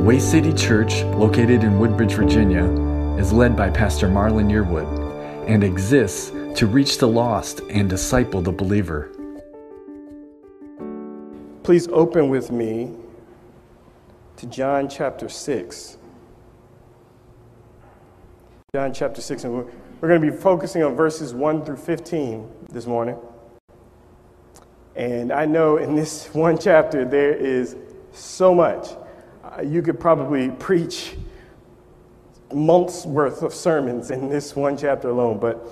Way City Church, located in Woodbridge, Virginia, is led by Pastor Marlon Yearwood and exists to reach the lost and disciple the believer. Please open with me to John chapter 6. John chapter 6, and we're, we're going to be focusing on verses 1 through 15 this morning. And I know in this one chapter there is so much. You could probably preach months worth of sermons in this one chapter alone, but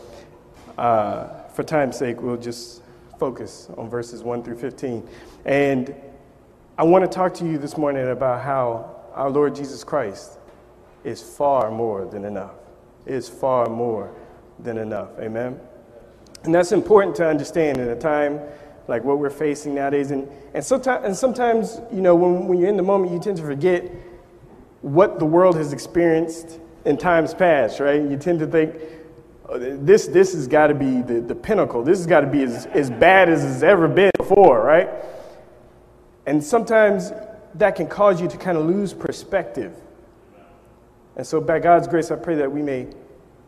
uh, for time's sake, we'll just focus on verses 1 through 15. And I want to talk to you this morning about how our Lord Jesus Christ is far more than enough. Is far more than enough. Amen. And that's important to understand in a time like what we're facing nowadays. And, and, sometimes, and sometimes, you know, when, when you're in the moment, you tend to forget what the world has experienced in times past, right? You tend to think, oh, this, this has got to be the, the pinnacle. This has got to be as, as bad as it's ever been before, right? And sometimes that can cause you to kind of lose perspective. And so, by God's grace, I pray that we may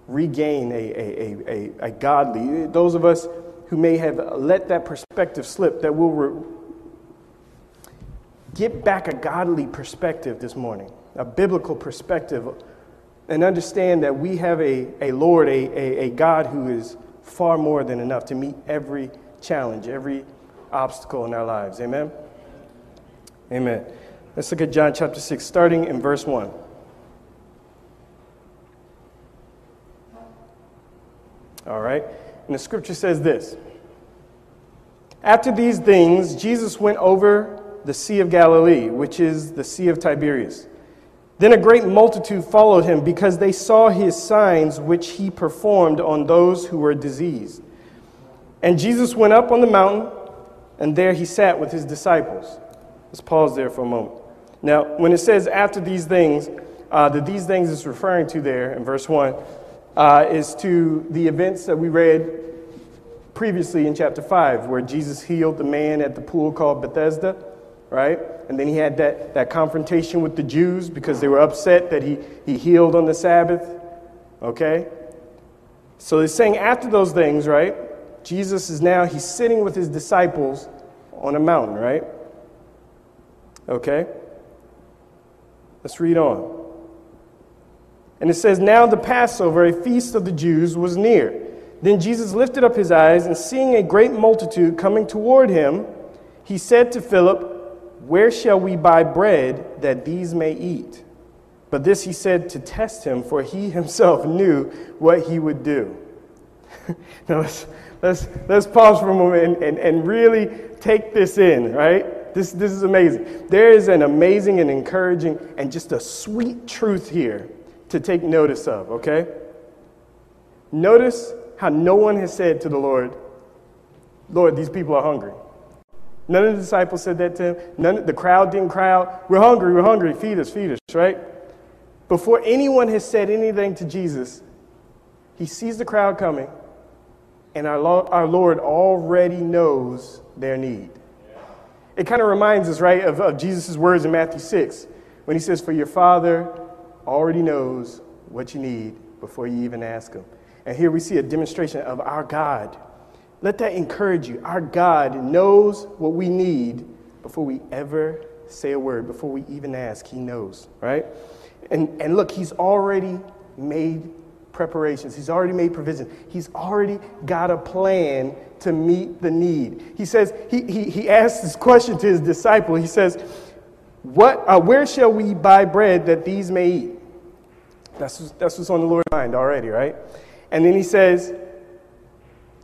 regain a, a, a, a, a godly, those of us who may have let that perspective slip, that will re- get back a godly perspective this morning, a biblical perspective, and understand that we have a, a Lord, a, a, a God who is far more than enough to meet every challenge, every obstacle in our lives. Amen? Amen. Let's look at John chapter 6, starting in verse 1. All right. And the scripture says this After these things, Jesus went over the Sea of Galilee, which is the Sea of Tiberias. Then a great multitude followed him because they saw his signs which he performed on those who were diseased. And Jesus went up on the mountain, and there he sat with his disciples. Let's pause there for a moment. Now, when it says after these things, uh, the these things is referring to there in verse 1 uh, is to the events that we read previously in chapter 5, where Jesus healed the man at the pool called Bethesda, right? And then he had that, that confrontation with the Jews because they were upset that he, he healed on the Sabbath, okay? So he's saying after those things, right? Jesus is now, he's sitting with his disciples on a mountain, right? Okay? Let's read on. And it says, Now the Passover, a feast of the Jews, was near. Then Jesus lifted up his eyes, and seeing a great multitude coming toward him, he said to Philip, Where shall we buy bread that these may eat? But this he said to test him, for he himself knew what he would do. now let's, let's, let's pause for a moment and, and, and really take this in, right? This, this is amazing. There is an amazing and encouraging and just a sweet truth here to take notice of, okay? Notice how no one has said to the Lord, Lord, these people are hungry. None of the disciples said that to him. None, of, the crowd didn't cry out, We're hungry, we're hungry, feed us, feed us, right? Before anyone has said anything to Jesus, he sees the crowd coming, and our our Lord already knows their need. It kind of reminds us, right, of, of Jesus' words in Matthew 6 when he says, For your Father already knows what you need before you even ask Him. And here we see a demonstration of our God. Let that encourage you. Our God knows what we need before we ever say a word, before we even ask. He knows, right? And, and look, He's already made preparations, He's already made provision, He's already got a plan to meet the need. He says, He, he, he asks this question to His disciple. He says, what, uh, where shall we buy bread that these may eat? That's, that's what's on the Lord's mind already, right? And then he says,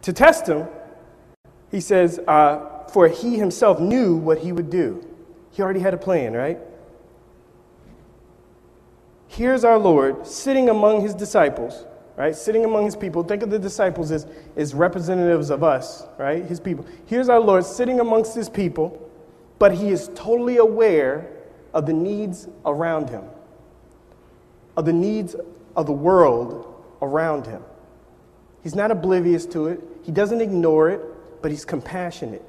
to test him, he says, uh, for he himself knew what he would do. He already had a plan, right? Here's our Lord sitting among his disciples, right? Sitting among his people. Think of the disciples as, as representatives of us, right? His people. Here's our Lord sitting amongst his people but he is totally aware of the needs around him, of the needs of the world around him. He's not oblivious to it, he doesn't ignore it, but he's compassionate.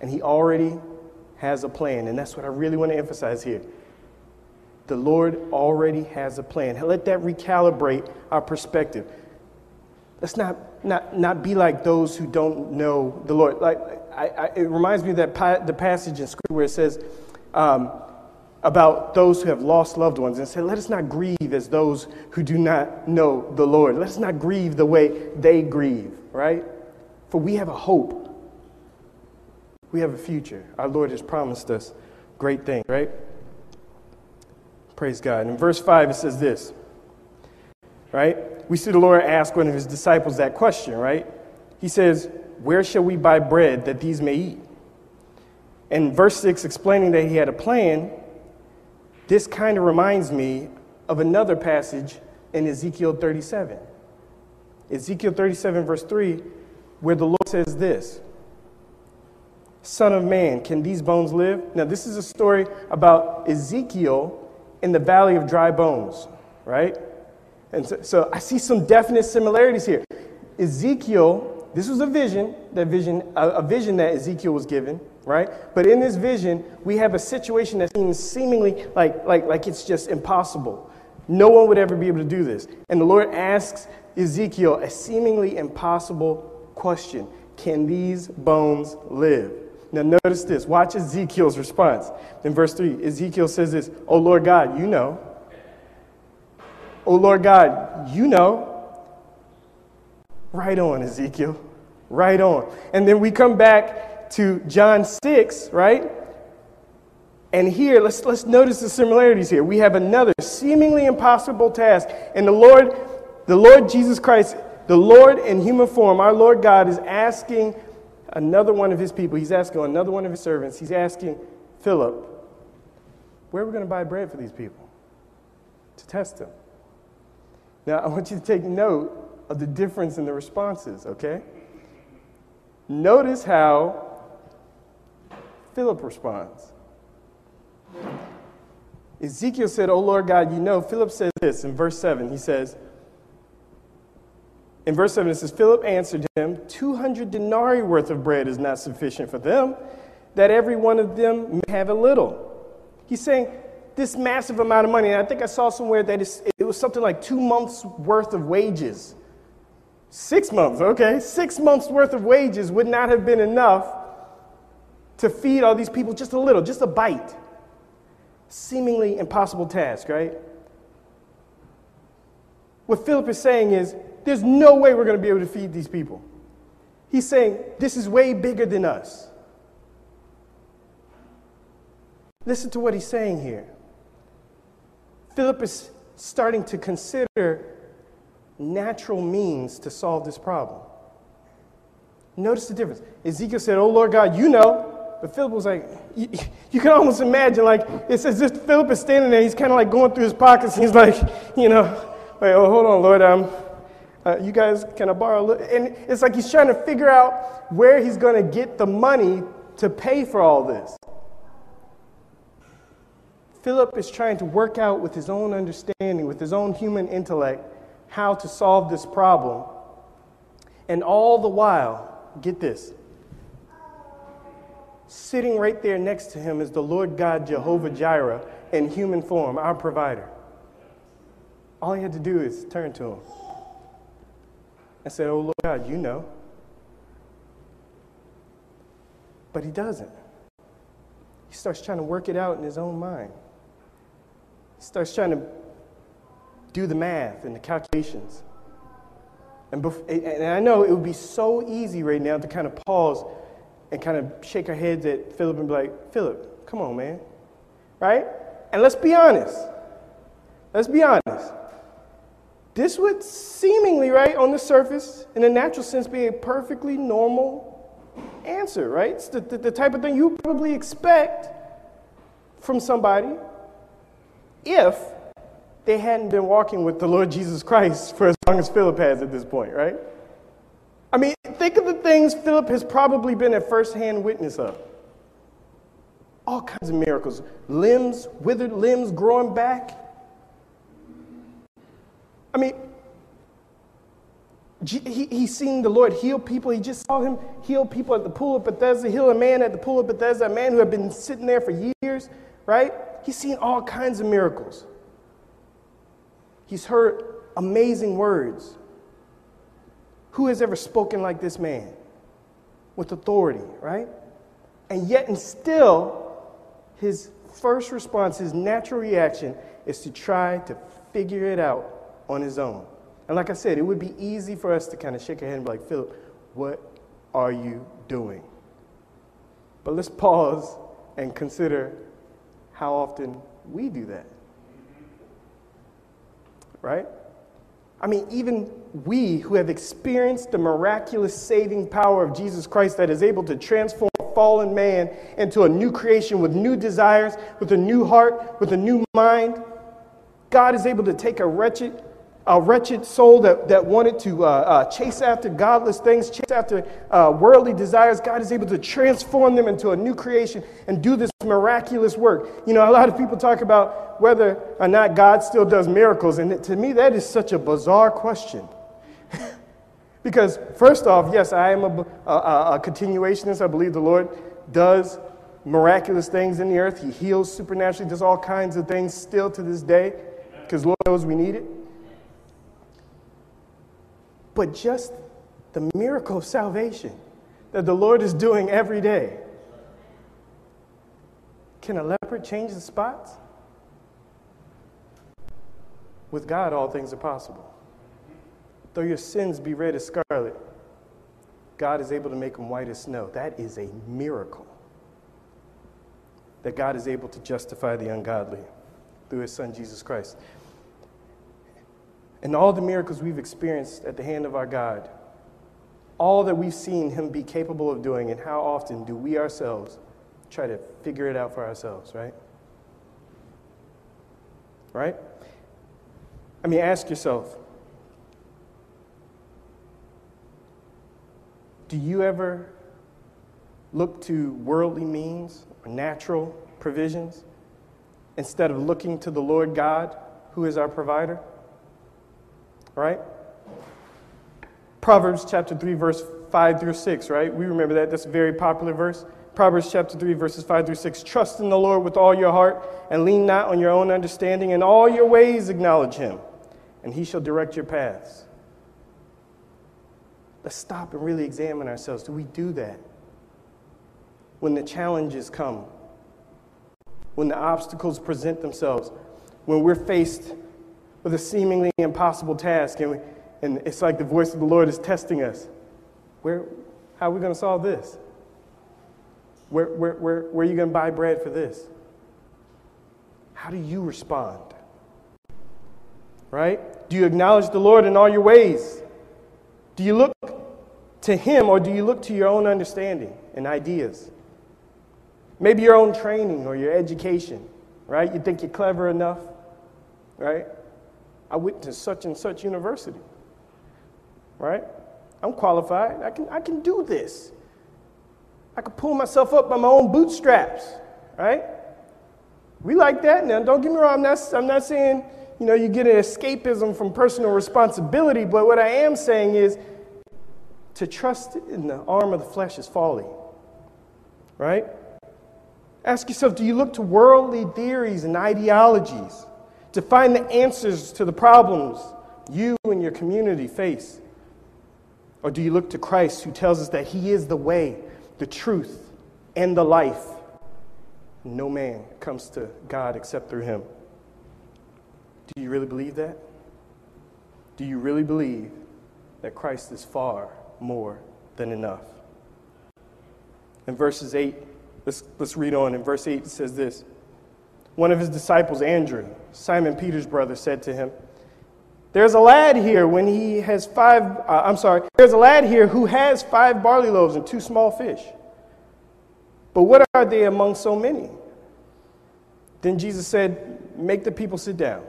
And he already has a plan. And that's what I really want to emphasize here. the Lord already has a plan. Let that recalibrate our perspective. Let's not, not, not be like those who don't know the Lord. Like, I, I, it reminds me of that pa- the passage in Scripture where it says um, about those who have lost loved ones and said, Let us not grieve as those who do not know the Lord. Let us not grieve the way they grieve, right? For we have a hope. We have a future. Our Lord has promised us great things, right? Praise God. In verse 5, it says this, right? We see the Lord ask one of his disciples that question, right? He says, Where shall we buy bread that these may eat? And verse 6, explaining that he had a plan, this kind of reminds me of another passage in Ezekiel 37. Ezekiel 37, verse 3, where the Lord says this Son of man, can these bones live? Now, this is a story about Ezekiel in the valley of dry bones, right? And so, so, I see some definite similarities here. Ezekiel, this was a vision, that vision, a, a, vision that Ezekiel was given, right? But in this vision, we have a situation that seems seemingly like, like, like it's just impossible. No one would ever be able to do this. And the Lord asks Ezekiel a seemingly impossible question Can these bones live? Now, notice this. Watch Ezekiel's response. In verse 3, Ezekiel says this Oh Lord God, you know. Oh Lord God, you know. Right on, Ezekiel. Right on. And then we come back to John 6, right? And here, let's, let's notice the similarities here. We have another seemingly impossible task. And the Lord, the Lord Jesus Christ, the Lord in human form, our Lord God, is asking another one of his people, he's asking another one of his servants, he's asking Philip, where are we going to buy bread for these people? To test them. Now, I want you to take note of the difference in the responses, okay? Notice how Philip responds. Ezekiel said, Oh Lord God, you know. Philip says this in verse 7. He says, in verse 7, it says, Philip answered him, 200 denarii worth of bread is not sufficient for them, that every one of them may have a little. He's saying, this massive amount of money, and I think I saw somewhere that it was something like two months' worth of wages. Six months, okay? Six months' worth of wages would not have been enough to feed all these people just a little, just a bite. Seemingly impossible task, right? What Philip is saying is, there's no way we're going to be able to feed these people. He's saying, This is way bigger than us. Listen to what he's saying here. Philip is starting to consider natural means to solve this problem. Notice the difference. Ezekiel said, Oh Lord God, you know. But Philip was like, you, you can almost imagine, like, it's as if Philip is standing there, he's kind of like going through his pockets, and he's like, you know, wait, oh, hold on, Lord, um, uh, you guys, can I borrow a little? And it's like he's trying to figure out where he's going to get the money to pay for all this. Philip is trying to work out with his own understanding, with his own human intellect, how to solve this problem. And all the while, get this sitting right there next to him is the Lord God Jehovah Jireh in human form, our provider. All he had to do is turn to him and say, Oh, Lord God, you know. But he doesn't. He starts trying to work it out in his own mind. He starts trying to do the math and the calculations. And, bef- and I know it would be so easy right now to kind of pause and kind of shake our heads at Philip and be like, Philip, come on, man. Right? And let's be honest. Let's be honest. This would seemingly, right, on the surface, in a natural sense, be a perfectly normal answer, right? It's the, the, the type of thing you probably expect from somebody if they hadn't been walking with the Lord Jesus Christ for as long as Philip has at this point, right? I mean, think of the things Philip has probably been a firsthand witness of. All kinds of miracles limbs, withered limbs growing back, I mean, he, he's seen the Lord heal people. He just saw him heal people at the pool of Bethesda, heal a man at the pool of Bethesda, a man who had been sitting there for years, right? He's seen all kinds of miracles. He's heard amazing words. Who has ever spoken like this man? With authority, right? And yet, and still, his first response, his natural reaction, is to try to figure it out on his own. And like I said, it would be easy for us to kind of shake our head and be like, Philip, what are you doing? But let's pause and consider how often we do that. Right? I mean, even we who have experienced the miraculous saving power of Jesus Christ that is able to transform a fallen man into a new creation with new desires, with a new heart, with a new mind, God is able to take a wretched a wretched soul that, that wanted to uh, uh, chase after godless things, chase after uh, worldly desires, God is able to transform them into a new creation and do this miraculous work. You know, a lot of people talk about whether or not God still does miracles, and to me, that is such a bizarre question. because, first off, yes, I am a, a, a continuationist. I believe the Lord does miraculous things in the earth, He heals supernaturally, does all kinds of things still to this day, because Lord knows we need it but just the miracle of salvation that the Lord is doing every day. Can a leopard change the spots? With God, all things are possible. Though your sins be red as scarlet, God is able to make them white as snow. That is a miracle. That God is able to justify the ungodly through his son Jesus Christ. And all the miracles we've experienced at the hand of our God, all that we've seen Him be capable of doing, and how often do we ourselves try to figure it out for ourselves, right? Right? I mean, ask yourself do you ever look to worldly means or natural provisions instead of looking to the Lord God, who is our provider? Right? Proverbs chapter 3, verse 5 through 6, right? We remember that. That's a very popular verse. Proverbs chapter 3, verses 5 through 6. Trust in the Lord with all your heart and lean not on your own understanding. In all your ways acknowledge him, and he shall direct your paths. Let's stop and really examine ourselves. Do we do that? When the challenges come, when the obstacles present themselves, when we're faced with a seemingly impossible task, and, we, and it's like the voice of the Lord is testing us. Where, how are we going to solve this? Where, where, where, where are you going to buy bread for this? How do you respond? Right? Do you acknowledge the Lord in all your ways? Do you look to Him or do you look to your own understanding and ideas? Maybe your own training or your education, right? You think you're clever enough, right? I went to such and such university, right? I'm qualified. I can, I can do this. I can pull myself up by my own bootstraps, right? We like that. Now, don't get me wrong. I'm not, I'm not saying, you know, you get an escapism from personal responsibility, but what I am saying is to trust in the arm of the flesh is folly, right? Ask yourself do you look to worldly theories and ideologies to find the answers to the problems you and your community face? Or do you look to Christ who tells us that He is the way, the truth, and the life? No man comes to God except through Him. Do you really believe that? Do you really believe that Christ is far more than enough? In verses 8, let's, let's read on. In verse 8, it says this one of his disciples, Andrew, Simon Peter's brother, said to him, There's a lad here when he has five, uh, I'm sorry, there's a lad here who has five barley loaves and two small fish. But what are they among so many? Then Jesus said, Make the people sit down.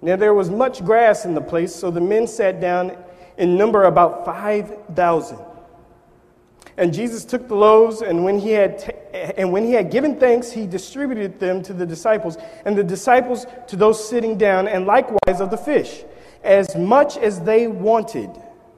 Now there was much grass in the place, so the men sat down in number about 5,000. And Jesus took the loaves, and when he had, t- and when he had given thanks, he distributed them to the disciples, and the disciples to those sitting down, and likewise of the fish, as much as they wanted.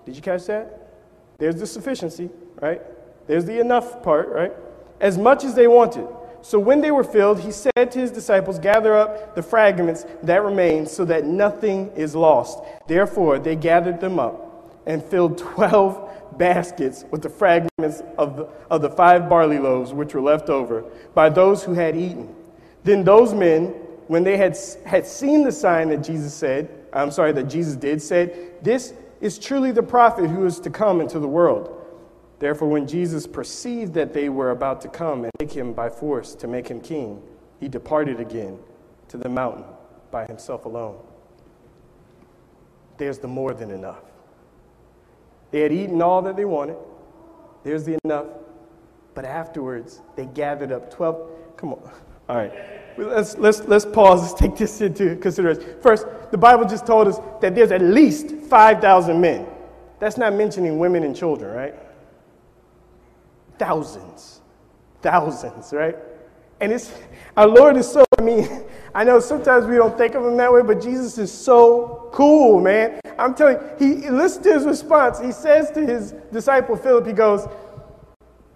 Did you catch that? There's the sufficiency, right? There's the enough part, right? As much as they wanted. So when they were filled, he said to his disciples, Gather up the fragments that remain so that nothing is lost. Therefore, they gathered them up and filled 12 baskets with the fragments of the, of the five barley loaves which were left over by those who had eaten. Then those men, when they had, had seen the sign that Jesus said, I'm sorry, that Jesus did, said, This is truly the prophet who is to come into the world. Therefore, when Jesus perceived that they were about to come and take him by force to make him king, he departed again to the mountain by himself alone. There's the more than enough. They had eaten all that they wanted. There's the enough. But afterwards, they gathered up 12. Come on. All right. Let's, let's, let's pause. Let's take this into consideration. First, the Bible just told us that there's at least 5,000 men. That's not mentioning women and children, right? Thousands. Thousands, right? And it's our Lord is so, I mean, I know sometimes we don't think of him that way, but Jesus is so cool, man. I'm telling you, he listen to his response. He says to his disciple Philip, he goes,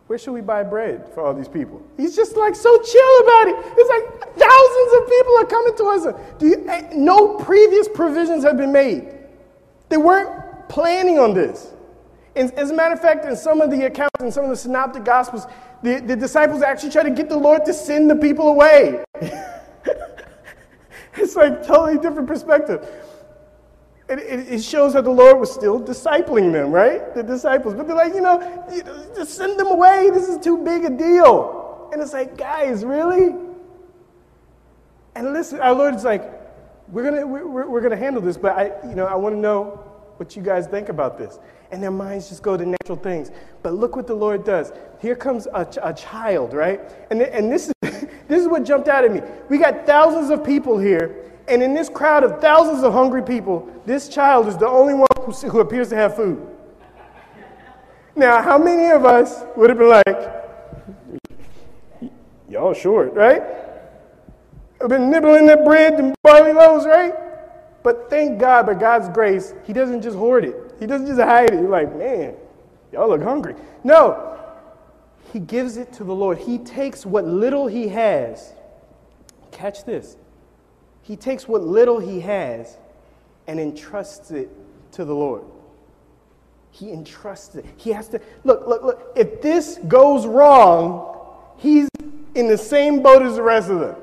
Where should we buy bread for all these people? He's just like so chill about it. It's like thousands of people are coming to us. Do you, eh, no previous provisions have been made. They weren't planning on this. And as a matter of fact, in some of the accounts, in some of the synoptic gospels, the, the disciples actually try to get the Lord to send the people away. it's like totally different perspective. It, it, it, shows how the Lord was still discipling them, right? The disciples. But they're like, you know, just send them away. This is too big a deal. And it's like, guys, really? And listen, our Lord is like, we're gonna we're, we're gonna handle this, but I you know I want to know what you guys think about this and their minds just go to natural things. But look what the Lord does. Here comes a, a child, right? And, and this, is, this is what jumped out at me. We got thousands of people here, and in this crowd of thousands of hungry people, this child is the only one who, who appears to have food. Now, how many of us would have been like, y'all short, right? I've been nibbling that bread and barley loaves, right? But thank God, by God's grace, He doesn't just hoard it. He doesn't just hide it. You're like, man, y'all look hungry. No, he gives it to the Lord. He takes what little he has. Catch this. He takes what little he has and entrusts it to the Lord. He entrusts it. He has to look, look, look. If this goes wrong, he's in the same boat as the rest of them.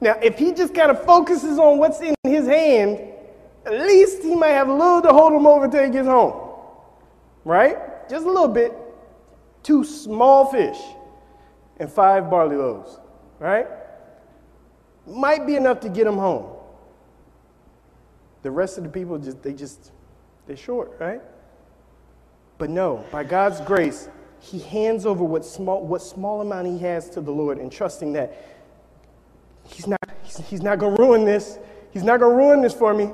Now, if he just kind of focuses on what's in his hand, at least he might have a little to hold him over until he gets home. Right? Just a little bit. Two small fish and five barley loaves. Right? Might be enough to get them home. The rest of the people just they just they're short, right? But no, by God's grace, he hands over what small what small amount he has to the Lord and trusting that he's not he's, he's not going to ruin this. He's not going to ruin this for me.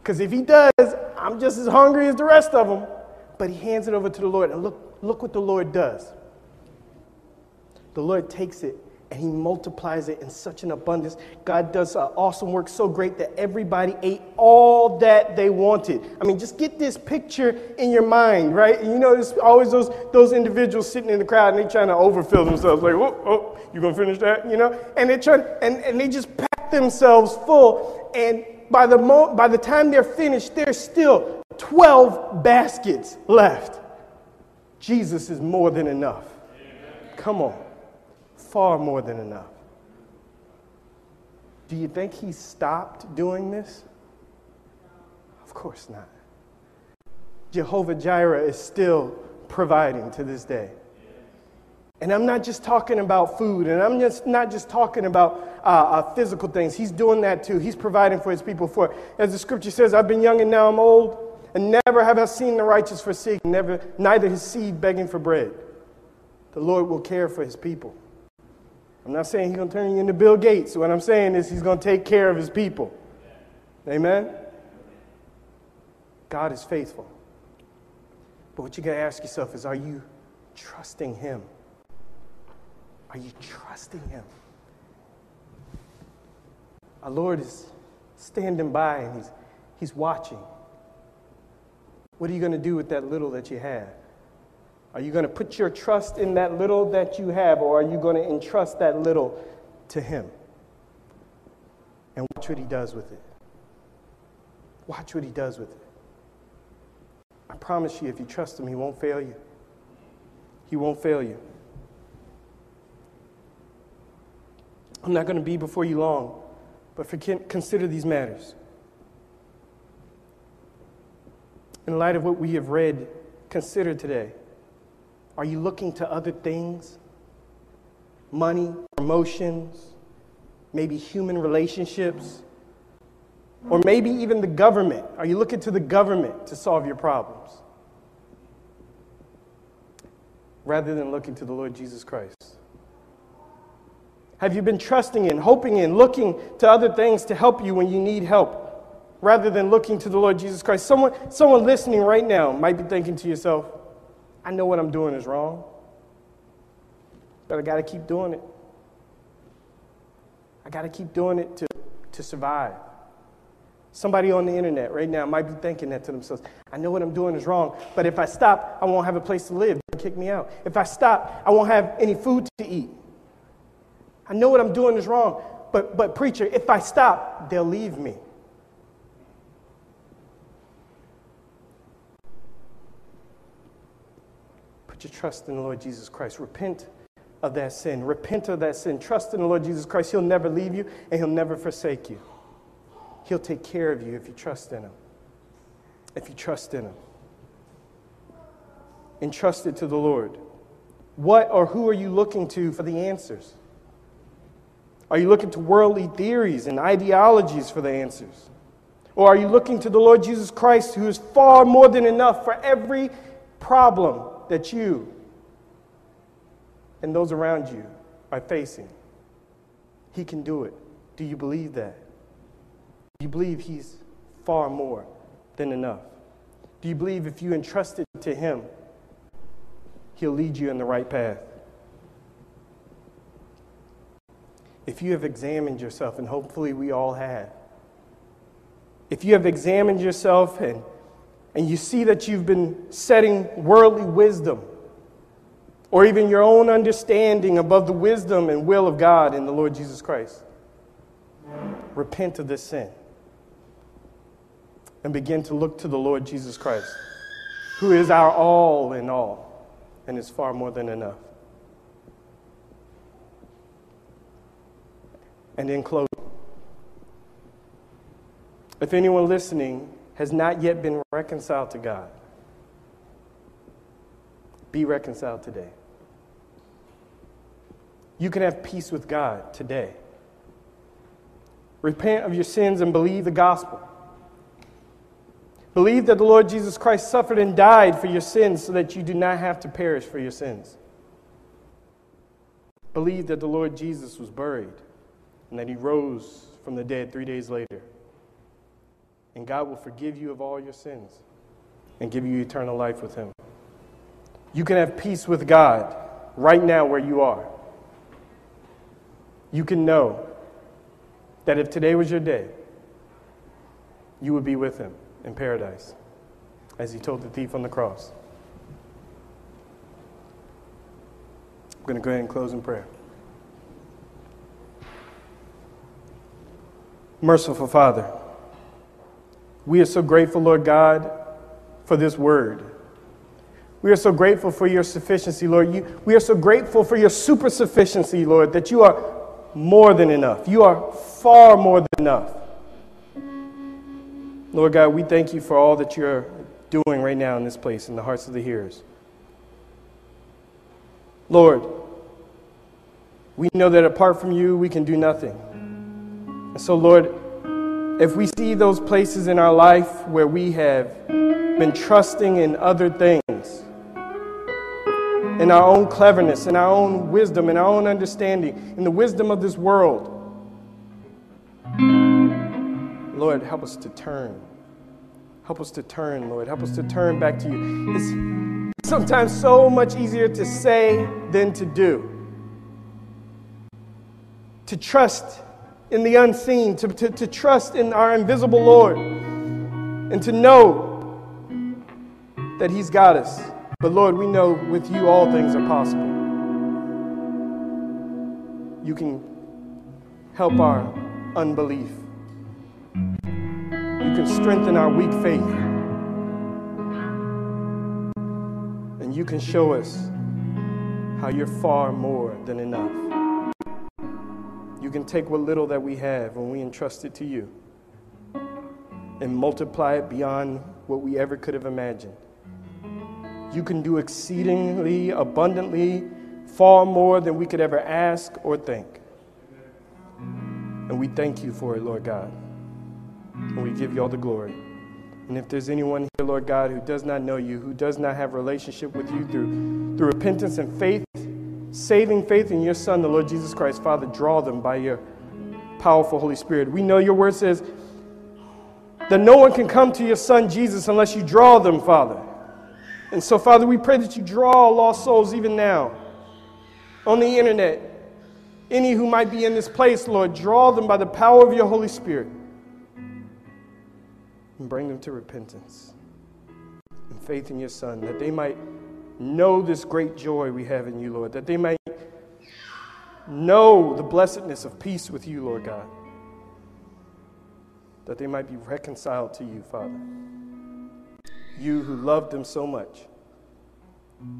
Because if he does, I'm just as hungry as the rest of them. But he hands it over to the Lord. And look, look what the Lord does. The Lord takes it and he multiplies it in such an abundance. God does an awesome work so great that everybody ate all that they wanted. I mean, just get this picture in your mind, right? You know, there's always those, those individuals sitting in the crowd and they're trying to overfill themselves, like, oh, oh, you gonna finish that? You know? And they try and, and they just pack themselves full. And by the, mo- by the time they're finished, there's still 12 baskets left. Jesus is more than enough. Come on. Far more than enough. Do you think he stopped doing this? Of course not. Jehovah Jireh is still providing to this day. And I'm not just talking about food, and I'm just not just talking about uh, uh, physical things. He's doing that too. He's providing for his people. For as the scripture says, "I've been young and now I'm old, and never have I seen the righteous forsaken, never neither his seed begging for bread." The Lord will care for his people. I'm not saying he's going to turn you into Bill Gates. What I'm saying is he's going to take care of his people. Amen. God is faithful. But what you got to ask yourself is, are you trusting him? Are you trusting Him? Our Lord is standing by and He's, he's watching. What are you going to do with that little that you have? Are you going to put your trust in that little that you have, or are you going to entrust that little to Him? And watch what He does with it. Watch what He does with it. I promise you, if you trust Him, He won't fail you. He won't fail you. I'm not going to be before you long, but for, consider these matters. In light of what we have read, consider today. Are you looking to other things? Money, promotions, maybe human relationships, or maybe even the government? Are you looking to the government to solve your problems? Rather than looking to the Lord Jesus Christ. Have you been trusting in, hoping in, looking to other things to help you when you need help? Rather than looking to the Lord Jesus Christ. Someone, someone listening right now might be thinking to yourself, I know what I'm doing is wrong, but I got to keep doing it. I got to keep doing it to, to survive. Somebody on the internet right now might be thinking that to themselves. I know what I'm doing is wrong, but if I stop, I won't have a place to live. They'll kick me out. If I stop, I won't have any food to eat. I know what I'm doing is wrong, but, but preacher, if I stop, they'll leave me. Your trust in the Lord Jesus Christ. Repent of that sin. Repent of that sin. Trust in the Lord Jesus Christ. He'll never leave you and He'll never forsake you. He'll take care of you if you trust in Him. If you trust in Him. Entrust it to the Lord. What or who are you looking to for the answers? Are you looking to worldly theories and ideologies for the answers? Or are you looking to the Lord Jesus Christ, who is far more than enough for every problem that you and those around you are facing. He can do it. Do you believe that? Do you believe He's far more than enough? Do you believe if you entrust it to Him, He'll lead you in the right path? If you have examined yourself, and hopefully we all have, if you have examined yourself and and you see that you've been setting worldly wisdom or even your own understanding above the wisdom and will of God in the Lord Jesus Christ, repent of this sin and begin to look to the Lord Jesus Christ, who is our all in all and is far more than enough. And in closing, if anyone listening has not yet been reconciled to God, be reconciled today. You can have peace with God today. Repent of your sins and believe the gospel. Believe that the Lord Jesus Christ suffered and died for your sins so that you do not have to perish for your sins. Believe that the Lord Jesus was buried and that he rose from the dead three days later and God will forgive you of all your sins and give you eternal life with Him. You can have peace with God right now where you are. You can know that if today was your day, you would be with Him in paradise, as He told the thief on the cross. I'm going to go ahead and close in prayer. Merciful Father, we are so grateful, Lord God, for this word. We are so grateful for your sufficiency, Lord. You, we are so grateful for your super sufficiency, Lord, that you are more than enough. You are far more than enough. Lord God, we thank you for all that you're doing right now in this place in the hearts of the hearers. Lord, we know that apart from you, we can do nothing. And so, Lord, if we see those places in our life where we have been trusting in other things, in our own cleverness, in our own wisdom, in our own understanding, in the wisdom of this world, Lord, help us to turn. Help us to turn, Lord. Help us to turn back to you. It's sometimes so much easier to say than to do. To trust in the unseen, to, to, to trust in our invisible Lord, and to know that He's got us But Lord, we know with you all things are possible. You can help our unbelief. You can strengthen our weak faith. And you can show us how you're far more than enough. Can take what little that we have when we entrust it to you and multiply it beyond what we ever could have imagined. You can do exceedingly abundantly far more than we could ever ask or think. And we thank you for it, Lord God. And we give you all the glory. And if there's anyone here, Lord God, who does not know you, who does not have relationship with you through, through repentance and faith, saving faith in your Son, the Lord Jesus Christ, Father, draw them by your powerful Holy Spirit. We know your word says that no one can come to your Son, Jesus, unless you draw them, Father. And so, Father, we pray that you draw lost souls even now on the internet. Any who might be in this place, Lord, draw them by the power of your Holy Spirit and bring them to repentance and faith in your Son, that they might know this great joy we have in you, Lord, that they might know the blessedness of peace with you, Lord God, that they might be reconciled to you, Father. You who loved them so much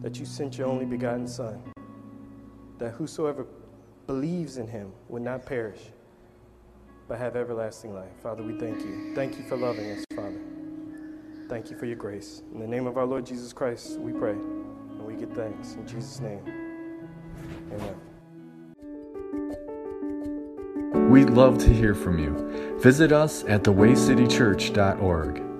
that you sent your only begotten Son, that whosoever believes in him would not perish, but have everlasting life. Father, we thank you. Thank you for loving us, Father. Thank you for your grace. In the name of our Lord Jesus Christ, we pray give thanks. In Jesus' name, amen. We'd love to hear from you. Visit us at thewaycitychurch.org.